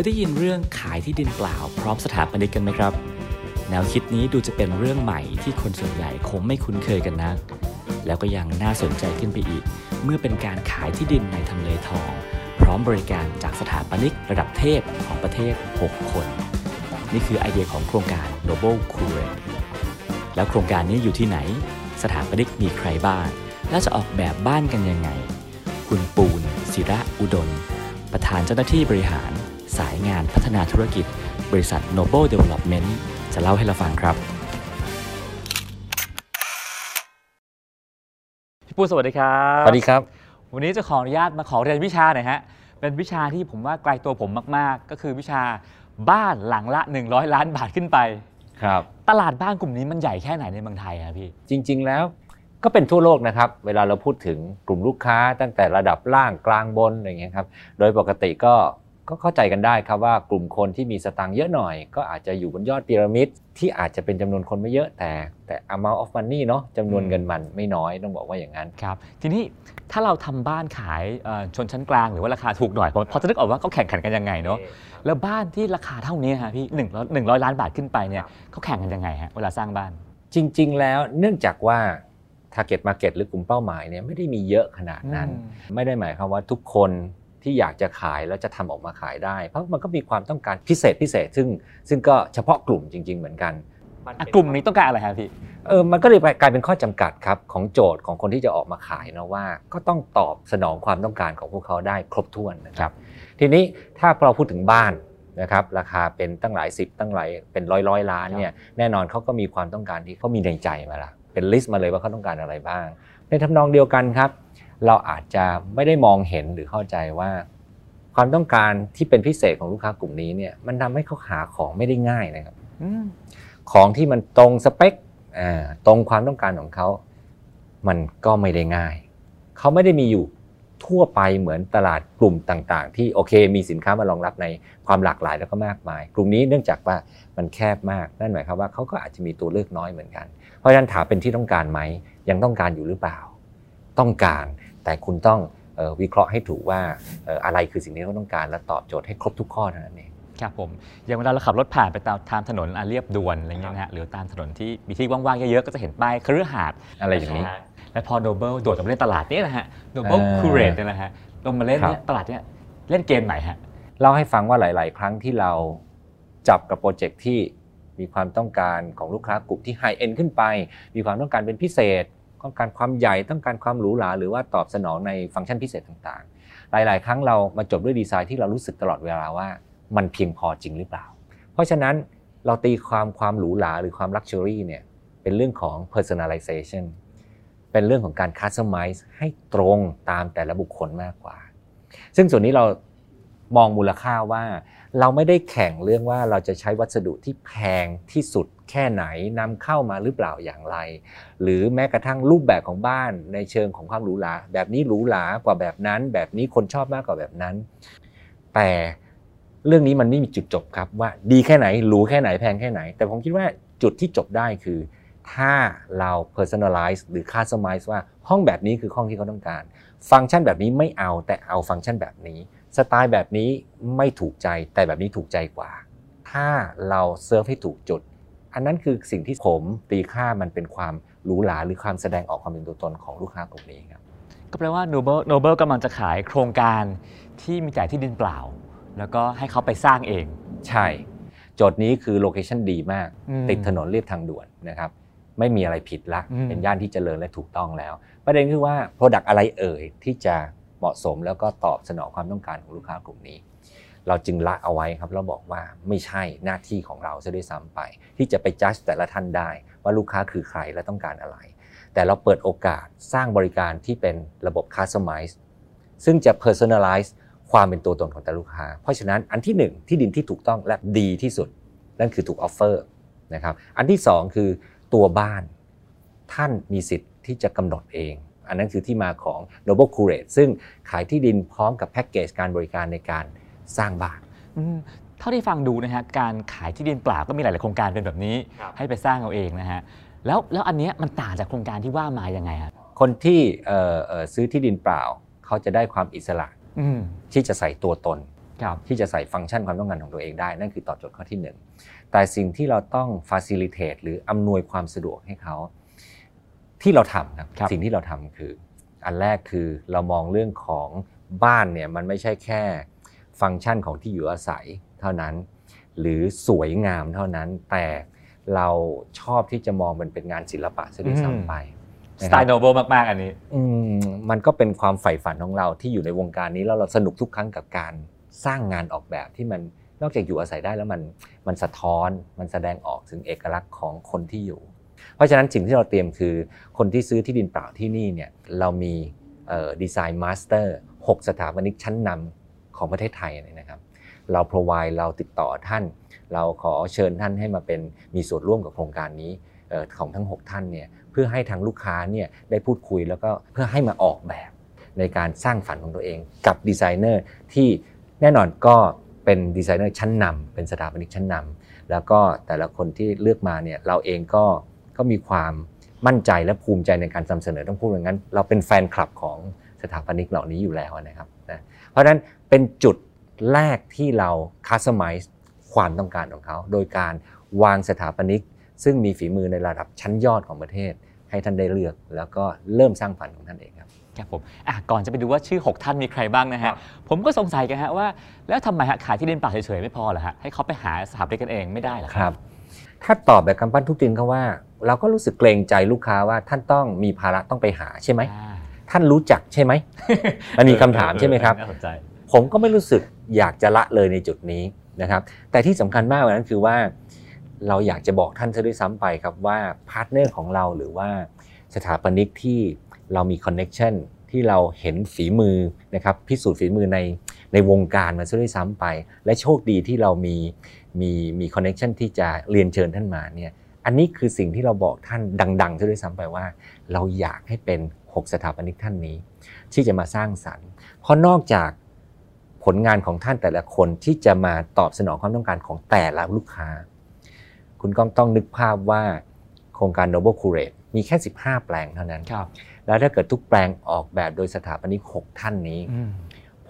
ยได้ยินเรื่องขายที่ดินเปล่า พร้อมสถาปนิกกันไหมครับ แนวคิดนี้ดูจะเป็นเรื่องใหม่ที่คนส่วนใหญ่คงไม่คุ้นเคยกันนัก แล้วก็ยังน่าสนใจขึ้นไปอีก เมื่อเป็นการขายที่ดินในทำเลทอง พร้อมบริการจากสถาปนิกระดับเทพของประเทศ 6 คน นี่คือไอเดียของโครงการ Noble c u r e แล้วโครงการนี้อยู่ที่ไหน สถาปนิกมีใครบ้าง และจะออกแบบบ้านกันยังไง คุณปูนศิระอุดมประธานเจ้าหน้าที่บริหาร สายงานพัฒนาธุรกิจ บริษัท Noble Development จะเล่าให้เราฟังครับพี่ปูสวัสดีครับสวัสดีครับ วันนี้จะขออนุญาตมาขอเรียนวิชาหน่อยฮะเป็นวิชาที่ผมว่าไกลตัวผมมาก ๆ ก็คือวิชาบ้านหลังละ 100 ล้านบาทขึ้นไปครับตลาดบ้านกลุ่มนี้มันใหญ่แค่ไหนในเมืองไทยครับพี่ จริง ๆ แล้วก็เป็นทั่วโลกนะครับ เวลาเราพูดถึงกลุ่มลูกค้าตั้งแต่ระดับล่างกลางบนอะไรอย่างเงี้ยครับ โดยปกติก็ ก็เข้าใจกันได้ครับว่ากลุ่มคนที่มีสตางค์เยอะหน่อย ก็อาจจะอยู่บนยอดพีระมิดที่อาจจะเป็นจำนวนคนไม่เยอะแต่ แต่ amount of money เนาะจำนวนเงินมันไม่น้อยต้องบอกว่าอย่างนั้นครับทีนี้ถ้าเราทำบ้านขายเอ่อชนชั้นกลางหรือว่าราคาถูกหน่อยผมพอจะนึกออกว่าเขาแข่งขันกันยังไงเนาะแล้วบ้านที่ราคาเท่านี้ฮะพี่หนึ่งร้อยหนึ่งร้อยล้านบาทขึ้นไปเนี่ยเขาแข่งกันยังไงฮะเวลาสร้างบ้าน จริง ๆ แล้วเนื่องจากว่า target market หรือกลุ่มเป้าหมายเนี่ยไม่ได้มีเยอะขนาดนั้นอืมไม่ได้หมายความว่าทุกคน ที่อยากจะขายแล้วจะทำออกมาขายได้ เพราะมันก็มีความต้องการพิเศษพิเศษ ซึ่งซึ่งก็เฉพาะกลุ่มจริง ๆ เหมือนกันอะกลุ่มนี้ต้องการอะไรครับพี่เออมันก็เลยกลายเป็นข้อจำกัดครับของโจทย์ของคนที่จะออกมาขายนะว่า ก็ต้องตอบสนองความต้องการของพวกเขาได้ครบถ้วนนะครับ ทีนี้ถ้าเราพูดถึงบ้านนะครับราคาเป็นตั้งหลายสิบตั้งหลายเป็นร้อยร้อยล้านเนี่ยแน่นอนเขาก็มีความต้องการที่เขามีในใจมาละเป็นลิสต์มาเลยว่าเขาต้องการอะไรบ้าง ในทำนองเดียวกันครับ เราอาจจะไม่ได้มองเห็นหรือเข้าใจว่า ความต้องการที่เป็นพิเศษของลูกค้ากลุ่มนี้เนี่ยมันทำให้เขาหาของไม่ได้ง่ายนะครับอืมของที่มันตรงสเปคอ่าตรงความต้องการของเขา มันก็ไม่ได้ง่าย เขาไม่ได้มีอยู่ทั่วไปเหมือนตลาดกลุ่มต่างๆ ที่โอเค มีสินค้ามารองรับในความหลากหลายแล้วก็มากมาย กลุ่มนี้เนื่องจากว่ามันแคบมากนั่นหมายความว่าเขาก็อาจจะมีตัวเลือกน้อยเหมือนกัน เพราะฉะนั้นถามเป็นที่ต้องการไหมยังต้องการอยู่หรือเปล่า ต้องการ แต่คุณต้องเอ่อวิเคราะห์ให้ถูกว่าเอ่ออะไรคือสิ่งที่เขาต้องการและตอบโจทย์ให้ครบทุกข้อเท่านั้นเองครับผมอย่างเวลาเราขับรถผ่านไปตามทางถนนอะเรียบด่วนอะไรเงี้ยนะฮะหรือตามถนนที่มีที่ว่างๆเยอะๆก็จะเห็นป้ายคฤหาสน์อะไรอย่างนี้ และพอ Noble โดดออกมาเล่นตลาดนี้นะฮะ Noble อ่า Curate เนี่ยนะฮะลงมาเล่นเนี่ยครับตลาดเนี่ยเล่นเกมไหนฮะเล่าให้ฟังว่าหลาย ๆ ครั้งที่เราจับกับ project ที่มีความต้องการของลูกค้ากลุ่มที่ high-end ขึ้นไป มีความต้องการเป็นพิเศษ ต้องการความใหญ่ต้องการความหรูหราหรือว่าตอบสนองในฟังก์ชันพิเศษต่างๆ หลาย ๆ ครั้งเรามาจบด้วยดีไซน์ที่เรารู้สึกตลอดเวลาว่ามันเพียงพอจริงหรือเปล่า เพราะฉะนั้นเราตีความความหรูหราหรือความ luxury เนี่ยเป็นเรื่องของ personalization เป็นเรื่องของการ customize ให้ตรงตามแต่ละบุคคลมากกว่า ซึ่งส่วนนี้เรามองมูลค่าว่า เราไม่ได้แข่งเรื่องว่าเราจะใช้วัสดุที่แพงที่สุดแค่ไหนนำเข้ามาหรือเปล่าอย่างไร หรือแม้กระทั่งรูปแบบของบ้านในเชิงของความหรูหราแบบนี้หรูหรากว่าแบบนั้น แบบนี้คนชอบมากกว่าแบบนั้น แต่เรื่องนี้มันไม่มีจุดจบครับว่าดีแค่ไหนหรูแค่ไหนแพงแค่ไหน แต่ผมคิดว่าจุดที่จบได้คือ ถ้าเรา personalize หรือ customize ว่าห้องแบบนี้คือห้องที่เขาต้องการ ฟังก์ชันแบบนี้ไม่เอาแต่เอาฟังก์ชันแบบนี้ สไตล์แบบนี้ไม่ถูกใจแต่แบบนี้ถูกใจกว่า ถ้าเราเซิร์ฟให้ถูกจุด อันนั้นคือสิ่งที่ผมตีค่ามันเป็นความหรูหราหรือความแสดงออกความเป็นตัวตนของลูกค้ากลุ่มนี้ครับก็แปลว่า Noble Noble กำลังจะขายโครงการที่มีจ่ายที่ดินเปล่า แล้วก็ให้เขาไปสร้างเอง ใช่โจทย์นี้คือโลเคชันดีมากอืมติดถนนเรียบทางด่วนนะครับไม่มีอะไรผิดละอืมเป็นย่านที่เจริญและถูกต้องแล้ว ประเด็นคือว่า Product อะไรเอ่ยที่จะ เหมาะสมแล้วก็ตอบสนองความต้องการของลูกค้ากลุ่มนี้ เราจึงละเอาไว้ครับแล้วบอกว่าไม่ใช่หน้าที่ของเราซะด้วยซ้ำไป ที่จะไปจัดแต่ละท่านได้ว่าลูกค้าคือใครและต้องการอะไร แต่เราเปิดโอกาสสร้างบริการที่เป็นระบบ Customize ซึ่งจะ Personalize ความเป็นตัวตนของแต่ลูกค้า เพราะฉะนั้นอันที่หนึ่งที่ดินที่ถูกต้องและดีที่สุด นั่นคือถูกออฟเฟอร์นะครับ อันที่สองคือตัวบ้านท่านมีสิทธิ์ที่จะกำหนดเอง อันนั้นคือที่มาของ Noble Curate ซึ่งขายที่ดินพร้อมกับแพ็กเกจการบริการในการสร้างบ้านอืมเท่าที่ฟังดูนะฮะการขายที่ดินเปล่าก็มีหลาย ๆ โครงการเป็นแบบนี้ให้ไปสร้างเอาเองนะฮะแล้วแล้วอันเนี้ยมันต่างจากโครงการที่ว่ามายังไงครับคนที่เอ่อเอ่อซื้อที่ดินเปล่า เขาจะได้ความอิสระอืมที่จะใส่ตัวตนที่จะใส่ฟังก์ชันความต้องการของตัวเองได้ นั่นคือตอบโจทย์ข้อที่ 1 แต่สิ่งที่เราต้อง facilitate หรืออำนวยความสะดวกให้เขา ที่เราทำครับสิ่งที่เราทำคือ อันแรกคือเรามองเรื่องของบ้านเนี่ยมันไม่ใช่แค่ฟังก์ชันของที่อยู่อาศัยเท่านั้น หรือสวยงามเท่านั้น แต่เราชอบที่จะมองมันเป็นงานศิลปะซะด้วยซ้ำไปสไตล์ Noble มาก ๆ อันนี้มันก็เป็นความใฝ่ฝันของเราที่อยู่ในวงการนี้แล้วเราสนุกทุกครั้งกับการสร้างงานออกแบบที่มันนอกจากอยู่อาศัยได้แล้วมันมันสะท้อนมันแสดงออกถึงเอกลักษณ์ของคนที่อยู่ เพราะฉะนั้นสิ่งที่เราเตรียมคือคนที่ซื้อที่ดินเปล่าที่นี่เนี่ยเรามี design master 6สถาปนิกชั้นนำของประเทศไทยนะครับ เรา provide เราติดต่อท่าน เราขอเชิญท่านให้มาเป็นมีส่วนร่วมกับโครงการนี้ของทั้ง 6 ท่านเนี่ยเพื่อให้ทางลูกค้าเนี่ยได้พูดคุยแล้วก็เพื่อให้มาออกแบบในการสร้างฝันของตัวเอง กับดีไซเนอร์ที่แน่นอนก็เป็นดีไซเนอร์ชั้นนำเป็นสถาปนิกชั้นนำแล้วก็แต่ละคนที่เลือกมาเนี่ยเราเองก็ ก็มีความมั่นใจและภูมิใจในการนำเสนอต้องพูดอย่างนั้น เราเป็นแฟนคลับของสถาปนิกเหล่านี้อยู่แล้วนะครับนะเพราะฉะนั้นเป็นจุดแรกที่เราคัสตอมไมซ์ความต้องการของเขา โดยการวางสถาปนิก ซึ่งมีฝีมือในระดับชั้นยอดของประเทศ ให้ท่านได้เลือก แล้วก็เริ่มสร้างฝันของท่านเองครับครับผมอะก่อนจะไปดูว่าชื่อ 6 ท่านมีใครบ้างนะฮะ ผมก็สงสัยกันฮะว่า แล้วทำไมฮะขายที่ดินเปล่าเฉยๆไม่พอเหรอฮะให้เขาไปหาสถาปนิกกันเองไม่ได้หรอครับ ถ้าตอบแบบกำปั้นทุกตินเขาว่า เราก็รู้สึกเกรงใจลูกค้าว่าท่านต้องมีภาระต้องไปหาใช่ไหมท่านรู้จักใช่ไหมมันมีคำถามใช่ไหมครับผมก็ไม่รู้สึกอยากจะละเลยในจุดนี้นะครับ แต่ที่สำคัญมากกว่านั้นคือว่า เราอยากจะบอกท่านซะด้วยซ้ำไปครับว่า partner ของเราหรือว่าสถาปนิกที่เรามี connection ที่เราเห็นฝีมือนะครับพิสูจน์ฝีมือในในวงการมาซะด้วยซ้ำไป และโชคดีที่เรามีมีมีคอนเน็ชันที่จะเรียนเชิญท่านมาเนี่ย อันนี้คือสิ่งที่เราบอกท่านดังๆซะด้วยซ้ำไปว่า เราอยากให้เป็น 6 สถาปนิกท่านนี้ ที่จะมาสร้างสรรค์ เพราะนอกจากผลงานของท่านแต่ละคนที่จะมาตอบสนองความต้องการของแต่ละลูกค้า คุณก็ต้องนึกภาพว่าโครงการ Noble Curate มีแค่ 15 แปลงเท่านั้น แล้วถ้าเกิดทุกแปลงออกแบบโดยสถาปนิก 6 ท่านนี้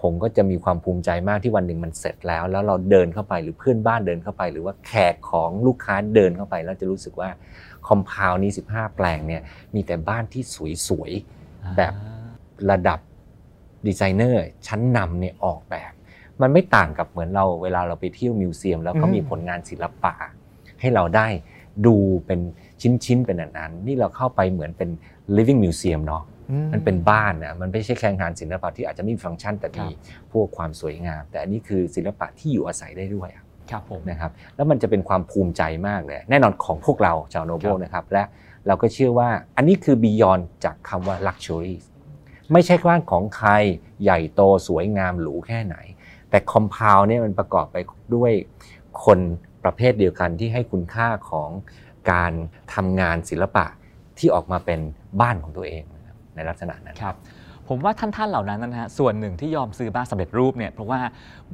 ผมก็จะมีความภูมิใจมากที่วันหนึ่งมันเสร็จแล้ว แล้วเราเดินเข้าไปหรือเพื่อนบ้านเดินเข้าไป หรือว่าแขกของลูกค้าเดินเข้าไป แล้วจะรู้สึกว่า complex นี้ 15 แปลงเนี่ยมีแต่บ้านที่สวยๆแบบระดับดีไซเนอร์ชั้นนำเนี่ยออกแบบ มันไม่ต่างกับเหมือนเราเวลาเราไปเที่ยว museum แล้วก็มีผลงานศิลปะ ให้เราได้ดูเป็นชิ้นๆเป็นอันนั้นนี่เราเข้าไปเหมือนเป็น living museum เนาะ มันเป็นบ้านนะมันไม่ใช่แค่งานศิลปะที่อาจจะไม่มีฟังก์ชันแต่มีพวกความสวยงาม แต่อันนี้คือศิลปะที่อยู่อาศัยได้ด้วยครับผมนะครับแล้วมันจะเป็นความภูมิใจมากเลย แน่นอนของพวกเราชาวโนโบนะครับและเราก็เชื่อว่าอันนี้คือบียอนจากคำว่า luxury ไม่ใช่ว่านของใครใหญ่โตสวยงามหรูแค่ไหน แต่คอมเพลเนี่ยมันประกอบไปด้วยคนประเภทเดียวกันที่ให้คุณค่าของการทำงานศิลปะที่ออกมาเป็นบ้านของตัวเอง ในลักษณะนั้นครับผมว่าท่านท่านเหล่านั้นนะฮะส่วนหนึ่งที่ยอมซื้อบ้านสำเร็จรูปเนี่ยเพราะว่า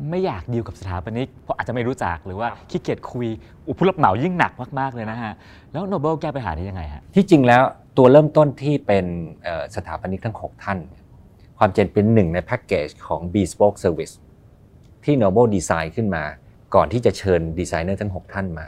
ไม่อยากดีลกับสถาปนิกเพราะอาจจะไม่รู้จักหรือว่าขี้เกียจคุยอุปรับเหมายิ่งหนักมากๆเลยนะฮะแล้วโนเบิลแก้ปัญหานี้ยังไงฮะที่จริงแล้วตัวเริ่มต้นที่เป็นสถาปนิกทั้ง 6 ท่าน ความเจนเป็นหนึ่งในแพ็กเกจของ Bespoke Service ที่ Noble Design ขึ้นมา ก่อนที่จะเชิญดีไซเนอร์ทั้ง 6 ท่านมา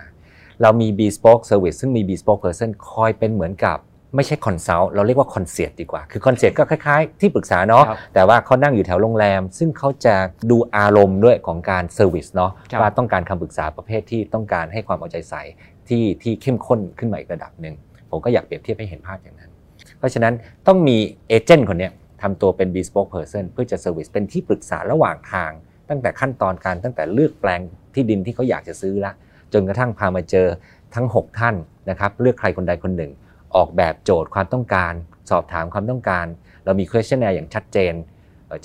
เรามี bespoke service ซึ่งมี bespoke person คอยเป็นเหมือนกับ ไม่ใช่ consult เราเรียกว่า concierge ดีกว่า คือ concierge ก็คล้ายๆ ที่ปรึกษาเนาะแต่ว่าเขานั่งอยู่แถวโรงแรม ซึ่งเขาจะดูอารมณ์ด้วยของการ service เนาะว่าต้องการคำปรึกษาประเภทที่ต้องการให้ความเอาใจใส่ที่ที่เข้มข้นขึ้นมาอีกระดับหนึ่งผมก็อยากเปรียบเทียบให้เห็นภาพอย่างนั้น เพราะฉะนั้นต้องมี agent คนนี้ทำตัวเป็น bespoke person เพื่อจะ service เป็นที่ปรึกษาระหว่างทาง ตั้งแต่ขั้นตอนการตั้งแต่เลือกแปลงที่ดินที่เขาอยากจะซื้อละจนกระทั่งพามาเจอทั้ง 6 ท่านนะครับเลือกใครคนใดคนหนึ่ง ออกแบบโจทย์ความต้องการ สอบถามความต้องการ เรามี questionnaire อย่างชัดเจน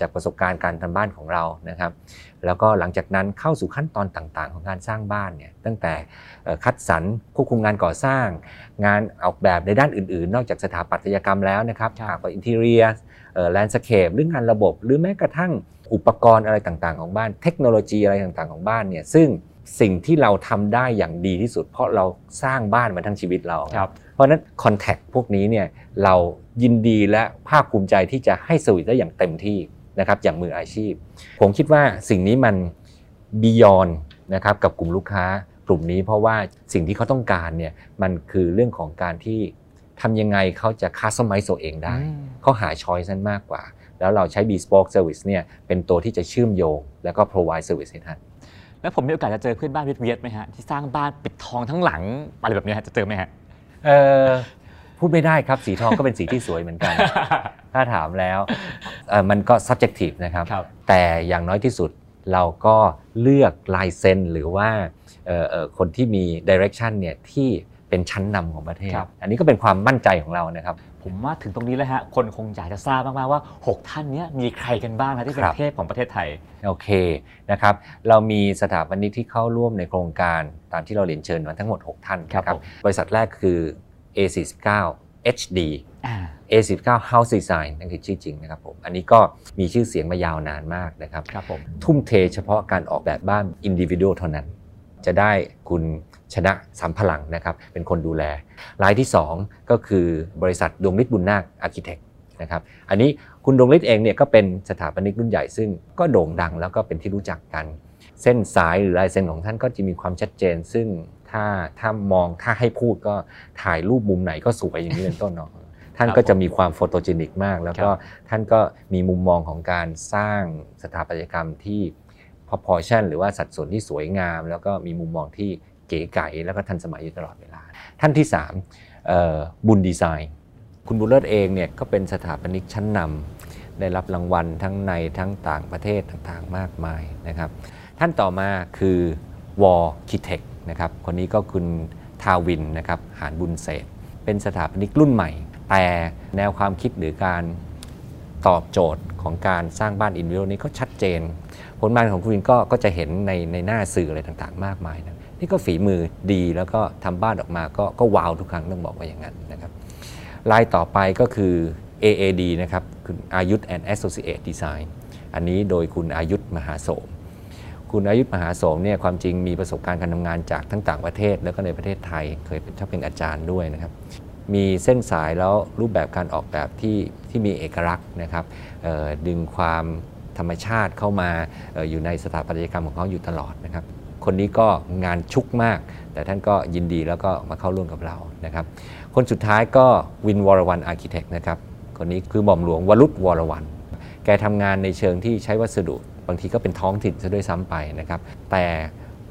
จากประสบการณ์การทำบ้านของเรานะครับ แล้วก็หลังจากนั้นเข้าสู่ขั้นตอนต่างๆ ของการสร้างบ้านเนี่ยตั้งแต่คัดสรรควบคุมงานก่อสร้าง งานออกแบบในด้านอื่นๆ นอกจากสถาปัตยกรรมแล้วนะครับฉากอินเทเรียแลนด์สเคปหรืองานระบบ หรือแม้กระทั่งอุปกรณ์อะไรต่างๆ ของบ้าน เทคโนโลยีอะไรต่างๆ ของบ้านเนี่ยซึ่ง สิ่งที่เราทำได้อย่างดีที่สุด เพราะเราสร้างบ้านมาทั้งชีวิตเราเพราะนั้นคอนแทคพวกนี้เนี่ยเรายินดีและภาคภูมิใจที่จะให้สวิตได้อย่างเต็มที่นะครับอย่างมืออาชีพ ผมคิดว่าสิ่งนี้มัน beyond นะครับกับกลุ่มลูกค้ากลุ่มนี้เพราะว่าสิ่งที่เขาต้องการเนี่ยมันคือเรื่องของการที่ทำยังไงเขาจะคัสตอมไมซ์ตัวเองได้ เขาหาช้อยส์นั้นมากกว่า แล้วเราใช้ bespoke service เนี่ยเป็นตัวที่จะเชื่อมโยง แล้วก็ provide service ให้ท่าน แล้วผมมีโอกาสจะเจอเพื่อนบ้านเวียดๆไหมฮะที่สร้างบ้านปิดทองทั้งหลังอะไรแบบนี้ฮะจะเจอไหมฮะเออพูดไม่ได้ครับสีทองก็เป็นสีที่สวยเหมือนกัน ถ้าถามแล้วเอ่อมันก็ subjective นะครับครับ แต่อย่างน้อยที่สุดเราก็เลือกลายเซ็นหรือว่าเอ่อเอ่อคนที่มี direction เนี่ยที่เป็นชั้นนำของประเทศครับอันนี้ก็เป็นความมั่นใจของเรานะครับ ผมว่าถึงตรงนี้แล้วฮะ คนคงอยากจะทราบมาก ๆ ว่า 6 ท่านเนี้ยมีใครกันบ้างนะที่เป็คนรับเทพของประเทศไทย โอเคนะครับ เรามีสถาปนิกที่เข้าร่วมในโครงการตามที่เราเรียนเชิญมาทั้งหมด 6 ท่านครับนะผมบริษัทแรกคือ A49 HD อ่า A19 House Design นั่นคือชื่อจริงนะครับผม อันนี้ก็มีชื่อเสียงมายาวนานมากนะครับครับผมทุ่มเทเฉพาะการออกแบบบ้าน individual เท่านั้น จะได้คุณ ชนะสัมพลังนะครับเป็นคนดูแลรายที่ 2 ก็คือบริษัทดวงฤทธิ์บุญนาค Architect นะครับอันนี้คุณดวงฤทธิ์เองเนี่ยก็เป็นสถาปนิกรุ่นใหญ่ซึ่งก็โด่งดังแล้วก็เป็นที่รู้จักกัน เส้นสายหรือลายเส้นของท่านก็จะมีความชัดเจน ซึ่งถ้าถ้ามองถ้าให้พูดก็ถ่ายรูปมุมไหนก็สวยอย่างนี้เป็นต้นเนาะท่านก็จะมีความ photogenic มาก แล้วก็ท่านก็มีมุมมองของการสร้างสถาปัตยกรรมที่ proportion หรือว่าสัดส่วนที่สวยงาม แล้วก็มีมุมมองที่ เก๋ไก๋แล้วก็ทันสมัยอยู่ตลอดเวลา ท่านที่3บุญดีไซน์ คุณบุญเลิศเองเนี่ยก็เป็นสถาปนิกชั้นนำได้รับรางวัลทั้งในทั้งต่างประเทศต่างๆ มากมายนะครับ ท่านต่อมาคือวอลคิเทคนะครับคนนี้ก็คุณทาวินนะครับหานบุญเศษ เป็นสถาปนิกรุ่นใหม่ แต่แนวความคิดหรือการตอบโจทย์ของการสร้างบ้านอินวิโวนี้ก็ชัดเจน ผลงานของคุณวินก็ก็จะเห็นในในหน้าสื่ออะไรต่างๆ มากมายนะ นี่ก็ฝีมือดีแล้วก็ทำบ้านออกมาก็ก็ว้าวทุกครั้งต้องบอกว่าอย่างนั้นนะครับลายต่อไปก็คือ AAD นะครับคุณอายุท and Associate Design อันนี้โดยคุณอายุทมหาโสม คุณอายุทมหาโสมเนี่ยความจริงมีประสบการณ์การทำงานจากทั้งต่างประเทศ แล้วก็ในประเทศไทยเคยเป็นชอบเป็นอาจารย์ด้วยนะครับ มีเส้นสายแล้วรูปแบบการออกแบบที่ที่มีเอกลักษณ์นะครับดึงความธรรมชาติเข้ามาออยู่ในสถาปัตยกรรมของเขาอยู่ตลอดนะครับ คนนี้ก็งานชุกมาก แต่ท่านก็ยินดีแล้วก็มาเข้าร่วมกับเรานะครับ คนสุดท้ายก็วินวรวันอาร์เคเต็กนะครับ คนนี้คือหม่อมหลวงวรุษวรวัน แกทำงานในเชิงที่ใช้วัสดุ บางทีก็เป็นท้องถิ่นซะด้วยซ้ำไปนะครับ แต่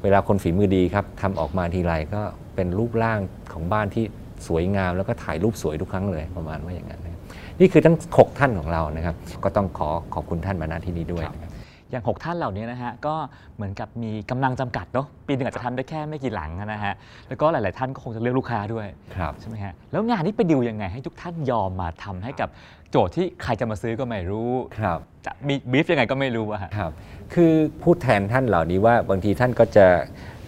เวลาคนฝีมือดีครับทำออกมาทีไรก็เป็นรูปร่างของบ้านที่สวยงาม แล้วก็ถ่ายรูปสวยทุกครั้งเลยประมาณว่าอย่างนั้น นี่คือทั้ง 6 ท่านของเรานะครับ ก็ต้องขอขอบคุณท่านมาณที่นี้ด้วยนะครับ อย่าง 6 ท่านเหล่านี้นะฮะก็เหมือนกับมีกำลังจำกัดเนาะปีหนึ่งอาจจะทำได้แค่ไม่กี่หลังนะฮะแล้วก็หลาย ๆ ท่านก็คงจะเลือกลูกค้าด้วยครับใช่ไหมฮะแล้วงานนี้ไปดิวยังไงให้ทุกท่านยอมมาทำให้กับโจทย์ที่ใครจะมาซื้อก็ไม่รู้ครับจะมีบรีฟยังไงก็ไม่รู้อะฮะครับคือพูดแทนท่านเหล่านี้ว่าบางทีท่านก็จะ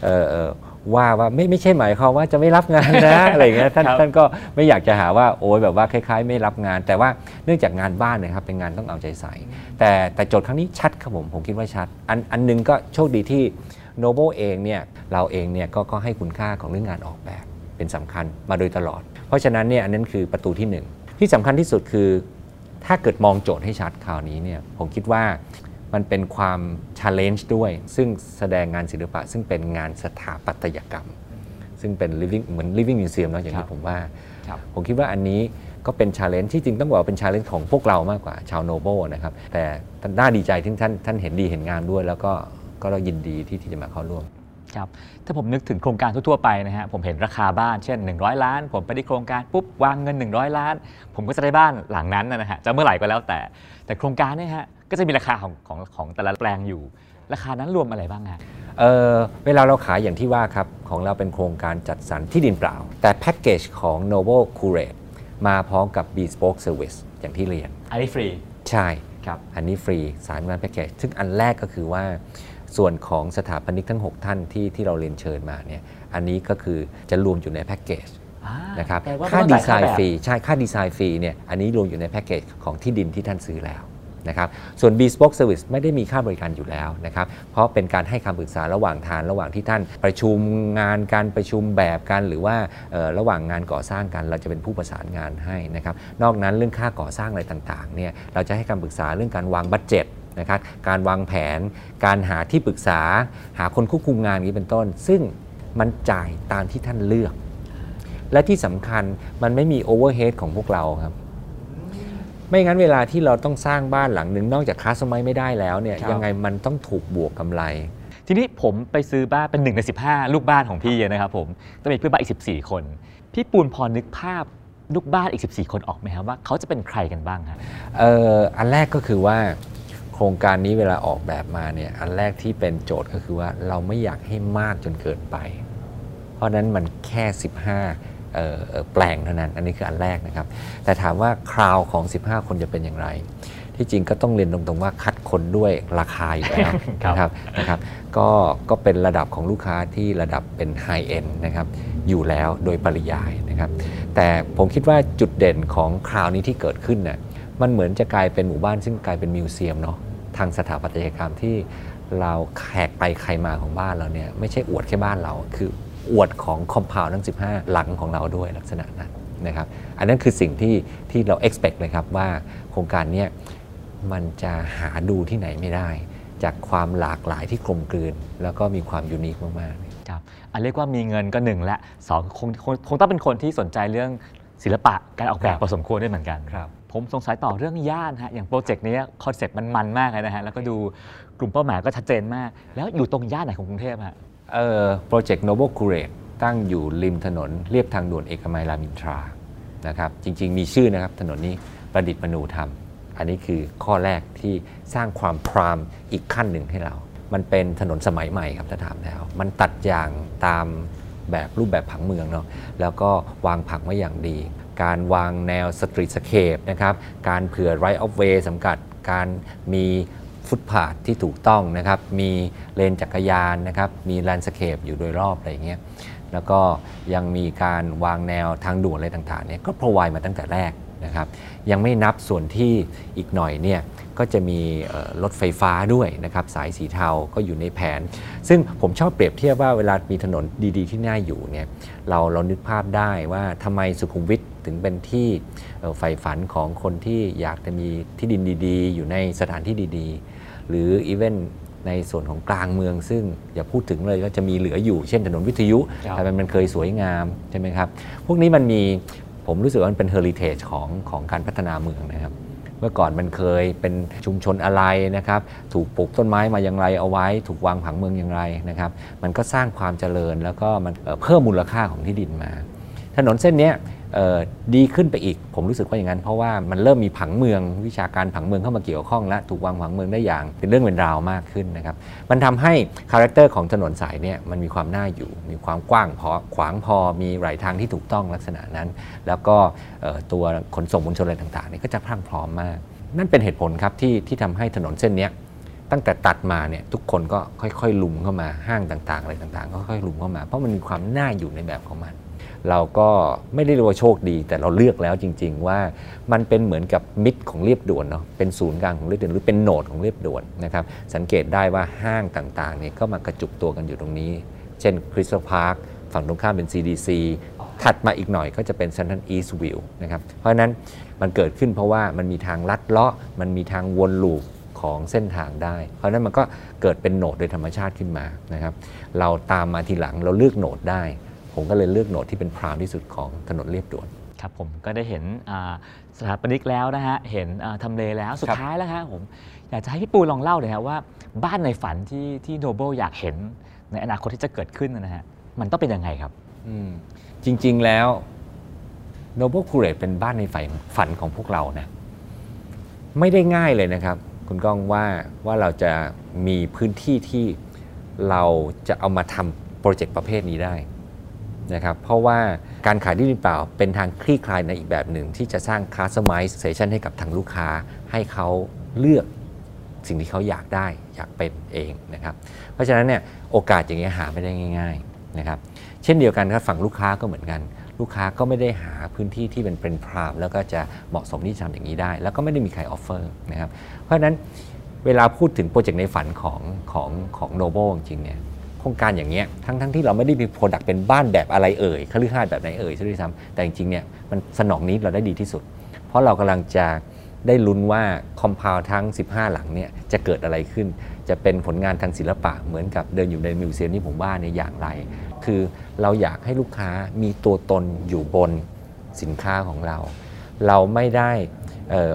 เอ่อเอ่อ ว่าว่าไม่ไม่ใช่หมายความว่าจะไม่รับงานนะอะไรอย่างเงี้ยท่านครับท่านก็ไม่อยากจะหาว่าโอ้ยแบบว่าคล้าย ๆ ไม่รับงาน แต่ว่าเนื่องจากงานบ้านเนะครับเป็นงานต้องเอาใจใส่ แต่แต่โจทย์ครั้งนี้ชัดครับผมผมคิดว่าชัด อันอันหนึงก็โชคดีที่โนโบเองเนี่ยเราเองเนี่ยก็ก็ให้คุณค่าของเรื่องงานออกแบบเป็นสำคัญมาโดยตลอด เพราะฉะนั้นเนี่ยอันนั้นคือประตูที่หนึ่งที่สำคัญที่สุดคือ ถ้าเกิดมองโจทย์ให้ชัดคราวนี้เนี่ยผมคิดว่า มันเป็นความ challenge ด้วย ซึ่งแสดงงานศิลปะ ซึ่งเป็นงานสถาปัตยกรรม ซึ่งเป็น living เหมือน living museum เนาะอย่างครัที่บผมว่าครับผมคิดว่าอันนี้ก็เป็น challenge ที่จริงต้องบอกว่าเป็น challenge ของพวกเรามากกว่าชาวโนโบนะครับ แต่น่าดีใจที่ท่านท่านเห็นดีเห็นงามด้วย แล้วก็ก็เรายินดีที่ที่จะมาเข้าร่วมครับถ้าผมนึกถึงโครงการทั่วๆไปนะฮะผมเห็นราคาบ้านเช่น 100 ล้าน ผมไปที่โครงการปุ๊บวางเงิน 100 ล้าน ผมก็จะได้บ้านหลังนั้นนะฮะจะเมื่อไหร่ก็แล้วแต่ แต่โครงการเนี่ยฮะ ก็จะมีราคาของของของแต่ละแปลงอยู่ ราคานั้นรวมอะไรบ้างฮะเออเวลาเราขายอย่างที่ว่าครับ ของเราเป็นโครงการจัดสรรที่ดินเปล่า แต่แพ็กเกจของ Novo Curate มาพร้อมกับ Bespoke Service อย่างที่เรียน อันนี้ฟรี ใช่ครับ อันนี้ฟรีสายงานแพ็กเกจซึ่งอันแรกก็คือว่า ส่วนของสถาปนิกทั้ง 6 ท่านที่ที่เราเรียนเชิญมาเนี่ยอันนี้ก็คือจะรวมอยู่ในแพ็กเกจอ่านะครับแปลว่าค่าไม่ดีต้องไซจ่ายน์ค่าแบบฟรีใช่ค่าดีไซน์ฟรีเนี่ยอันนี้รวมอยู่ในแพ็กเกจของที่ดินที่ท่านซื้อแล้ว นะครับส่วน Bespoke Service ไม่ได้มีค่าบริการอยู่แล้วนะครับเพราะเป็นการให้คำปรึกษาระหว่างทางระหว่างที่ท่านประชุมงานการประชุมแบบกันหรือว่าระหว่างงานก่อสร้างกัน เราจะเป็นผู้ประสานงานให้นะครับนอกนั้นเรื่องค่าก่อสร้างอะไรต่างๆเนี่ยเราจะให้คำปรึกษาเรื่องการวางบัตเจ็ตนะครับการวางแผน การหาที่ปรึกษา หาคนควบคุมงานนี้เป็นต้น ซึ่งมันจ่ายตามที่ท่านเลือก และที่สำคัญมันไม่มีโอเวอร์เฮดของพวกเราครับ ไม่งั้นเวลาที่เราต้องสร้างบ้านหลังหนึ่งนอกจากค้าสมัยไม่ได้แล้วเนี่ยครับ ยังไงมันต้องถูกบวกกำไร ทีนี้ผมไปซื้อบ้านเป็นหนึ่งใน 15 ลูกบ้านของพี่นะครับผมจะมีเพื่อนบ้านอีก 14 คน พี่ปูนพอนึกภาพลูกบ้านอีก 14 คนออกไหมครับว่าเขาจะเป็นใครกันบ้างครับ เอ่ออันแรกก็คือว่า โครงการนี้เวลาออกแบบมาเนี่ยอันแรกที่เป็นโจทย์ก็คือว่าเราไม่อยากให้มากจนเกินไป เพราะฉะนั้นมันแค่ 15เอ่อเอ่อ แปลงเท่านั้น อันนี้คืออันแรกนะครับ แต่ถามว่าคราวของ 15 คนจะเป็นอย่างไร ที่จริงก็ต้องเรียนตรงๆว่าคัดคนด้วยราคาอยู่แล้วครับนะครับนะครับ ก็ก็เป็นระดับของลูกค้าที่ระดับเป็นไฮเอ็นนะครับอยู่แล้วโดยปริยายนะครับ แต่ผมคิดว่าจุดเด่นของคราวนี้ที่เกิดขึ้นน่ะมันเหมือนจะกลายเป็นหมู่บ้านซึ่งกลายเป็นมิวเซียมเนาะทางสถาปัตยกรรมที่เราแขกไปใครมาของบ้านเราเนี่ยไม่ใช่อวดแค่บ้านเราคือ อวดของคอมเพลทั้ง 15 หลังของเราด้วยลักษณะนั้นนะครับ อันนั้นคือสิ่งที่ที่เรา expect เลยครับว่าโครงการเนี้ยมันจะหาดูที่ไหนไม่ได้ จากความหลากหลายที่กลมกลืน แล้วก็มีความยูนิคมากๆครับอันเรียกว่ามีเงินก็หนึ่งและสองคงคงคงต้องเป็นคนที่สนใจเรื่องศิลปะการออกแบบครับพอสมควรด้วยเหมือนกันครับผมสงสัยต่อเรื่องย่านฮะอย่างโปรเจกต์นี้คอนเซ็ปต์มันมันมากเลยนะฮะแล้วก็ดูกลุ่มเป้าหมายก็ชัดเจนมาก แล้วอยู่ตรงย่านไหนของกรุงเทพฮะเอ่อ โปรเจกต์โน b l e คูเรตตั้งอยู่ริมถนนเลียบทางด่วนเอกมัยรามอินทรานะครับจริง ๆ มีชื่อนะครับถนนนี้ประดิษฐ์มนูธรรม อันนี้คือข้อแรกที่สร้างความ prime อีกขั้นหนึ่งให้เรา มันเป็นถนนสมัยใหม่ครับถ้าถามแล้ว มันตัดอย่างตามแบบรูปแบบผังเมืองเนาะแล้วก็วางผังไว้อย่างดี การวางแนว streetscape นะครับการเผื่อ right of way สำหรับการมี ฟุตบาทที่ถูกต้องนะครับ มีเลนจักรยานนะครับ มี landscape อยู่โดยรอบอะไรเงี้ย แล้วก็ยังมีการวางแนวทางด่วนอะไรต่างๆเนี่ยก็ provide มาตั้งแต่แรกนะครับ ยังไม่นับส่วนที่อีกหน่อยเนี่ยก็จะมีรถไฟฟ้าด้วยนะครับสายสีเทาก็อยู่ในแผน ซึ่งผมชอบเปรียบเทียบว่าเวลามีถนนดีๆ ที่น่าอยู่เนี่ยเราเรานึกภาพได้ว่าทำไมสุขุมวิท ถึงเป็นที่เอ่อใฝ่ฝันของคนที่อยากจะมีที่ดินดีๆ อยู่ในสถานที่ดีๆ หรืออีเวนในส่วนของกลางเมือง ซึ่งอย่าพูดถึงเลยว่าจะมีเหลืออยู่เช่นถนนวิทยุครับแต่มันมันเคยสวยงามใช่ไหมครับ พวกนี้มันมีผมรู้สึกว่ามันเป็นเฮอริเทจของของการพัฒนาเมืองนะครับเมื่อก่อนมันเคยเป็นชุมชนอะไรนะครับ ถูกปลูกต้นไม้มาอย่างไรเอาไว้ ถูกวางผังเมืองอย่างไรนะครับ มันก็สร้างความเจริญแล้วก็มันเอ่อเพิ่มมูลค่าของที่ดินมา ถนนเส้นนี้ดีขึ้นไปอีก ผมรู้สึกว่าอย่างนั้น เพราะว่ามันเริ่มมีผังเมืองวิชาการผังเมืองเข้ามาเกี่ยวข้องและถูกวางผังเมืองได้อย่างเป็นเรื่องเป็นราวมากขึ้นนะครับ มันทำให้ character ของถนนสายเนี่ยมันมีความน่าอยู่ มีความกว้างพอขวางพอมีไหล่ทางที่ถูกต้องลักษณะนั้น แล้วก็ตัวขนส่งมวลชนอะไรต่างๆนี่ก็จะพรั่งพร้อมมาก นั่นเป็นเหตุผลครับที่ที่ทำให้ถนนเส้นนี้ตั้งแต่ตัดมาเนี่ยทุกคนก็ค่อยๆลุมเข้ามาห้างต่างๆอะไรต่างๆ ก็ค่อยๆลุมเข้ามา เพราะมันมีความน่าอยู่ในแบบของมัน เราก็ไม่ได้เรียกว่าโชคดี แต่เราเลือกแล้วจริง ๆ ว่ามันเป็นเหมือนกับมิดของเรียบด่วนเนาะเป็นศูนย์กลางของเรียบด่วนหรือเป็นโหนดของเรียบด่วนนะครับสังเกตได้ว่าห้างต่างๆเนี่ยก็มากระจุกตัวกันอยู่ตรงนี้ เช่น Crystal Park ฝั่งตรงข้ามเป็น CDC ถัดมาอีกหน่อยก็จะเป็น Central EastVille นะครับเพราะนั้นมันเกิดขึ้นเพราะว่ามันมีทางลัดเลาะ มันมีทางวน loop ของเส้นทางได้ เพราะฉะนั้นมันก็เกิดเป็น node โดยธรรมชาติขึ้นมานะครับ เราตามมาทีหลังเราเลือก node ได้ ผมก็เลยเลือก node ที่เป็น prime ที่สุดของถนนเลียบด่วน ครับผมก็ได้เห็นอ่าสถาปนิกแล้วนะฮะ เห็นอ่าทำเลแล้วสุดครับท้ายแล้วฮะผมอยากจะให้พี่ปูลองเล่าเลยครับว่าบ้านในฝันที่ที่โนเบิลอยากเห็นในอนาคตที่จะเกิดขึ้นนะฮะมันต้องเป็นยังไงครับอืมจริง ๆ แล้ว Noble c u r a t e เป็นบ้านในฝันฝันของพวกเรานะไม่ได้ง่ายเลยนะครับ คุณก้องว่าว่าเราจะมีพื้นที่ที่เราจะเอามาทำโปรเจกต์ประเภทนี้ได้ นะครับเพราะว่าการขายที่ดินเปล่าเป็นทางคลี่คลายในอีกแบบหนึ่ง ที่จะสร้าง customization ให้กับทางลูกค้า ให้เขาเลือกสิ่งที่เขาอยากได้อยากเป็นเองนะครับเพราะฉะนั้นเนี่ยโอกาสอย่างเงี้ยหาไม่ได้ง่ายๆนะครับเช่นเดียวกันครับฝั่งลูกค้าก็เหมือนกัน ลูกค้าก็ไม่ได้หาพื้นที่ที่เป็นเป็น prime แล้วก็จะเหมาะสมที่จะทำอย่างนี้ได้ แล้วก็ไม่ได้มีใคร offer นะครับเพราะฉะนั้นเวลาพูดถึงโปรเจกต์ในฝันของของของ Noble จริงเนี่ย โครงการอย่างเงี้ยทั้งทั้งที่เราไม่ได้มี product เป็นบ้านแบบอะไรเอ่ยคฤหาสน์แบบไหนเอ่ยซะด้วยซ้ำแต่จริงๆเนี่ยมันสนองนี้เราได้ดีที่สุด เพราะเรากำลังจะได้ลุ้นว่าคอมเพลทั้ง 15 หลังเนี่ยจะเกิดอะไรขึ้น จะเป็นผลงานทางศิลปะเหมือนกับเดินอยู่ในมิวเซียมที่ผมว่าเนี่ยอย่างไร คือเราอยากให้ลูกค้ามีตัวตนอยู่บนสินค้าของเรา เราไม่ได้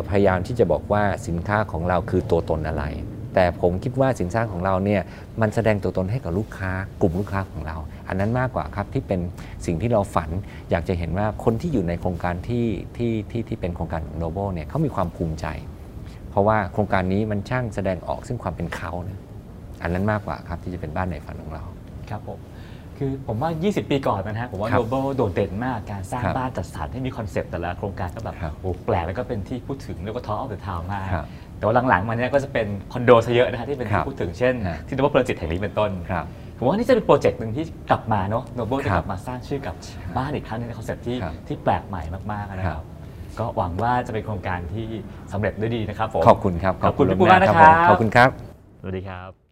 พยายามที่จะบอกว่าสินค้าของเราคือตัวตนอะไร แต่ผมคิดว่าสินค้าของเราเนี่ย มันแสดงตัวตนให้กับลูกค้ากลุ่มลูกค้าของเรา อันนั้นมากกว่าครับที่เป็นสิ่งที่เราฝัน อยากจะเห็นว่าคนที่อยู่ในโครงการที่ที่ที่ที่เป็นโครงการของ Noble เนี่ยเขามีความภูมิใจ เพราะว่าโครงการนี้มันช่างแสดงออกซึ่งความเป็นเขานะอันนั้นมากกว่าครับที่จะเป็นบ้านในฝันของเราครับผมคือผมว่า 20 ปีก่อนนะฮะผมว่าครับ Noble โดดเด่นมากการสร้างครับบ้านจัดสรรให้มีคอนเซปต์แต่ละโครงการก็แบบครับโอ้แปลกแล้วก็เป็นที่พูดถึงเรียกว่า talk of the town มากครับ แต่ว่าหลังๆมาเนี้ยก็จะเป็นคอนโดซะเยอะนะฮะที่เป็นครัที่พูดถึงเช่นฮะที่นวเพลินจิตแห่งนี้เป็นต้นครับผมว่านี่จะเป็นโปรเจกต์หนึ่งที่กลับมาเนาะ Noble จะครักบลับมาสร้างชื่อกับบ้านอีกครั้งหนึ่งในคอนเซปต์ที่ครับที่แปลกใหม่มากๆนะคครับก็หวังว่าจะเป็นโครงการที่สำเร็จด้วยดีนะครับผมขอบคุณครับขอบคุณพี่ปูล่วงหมากนะผมครับขอบคุณครับสวัสดีครับ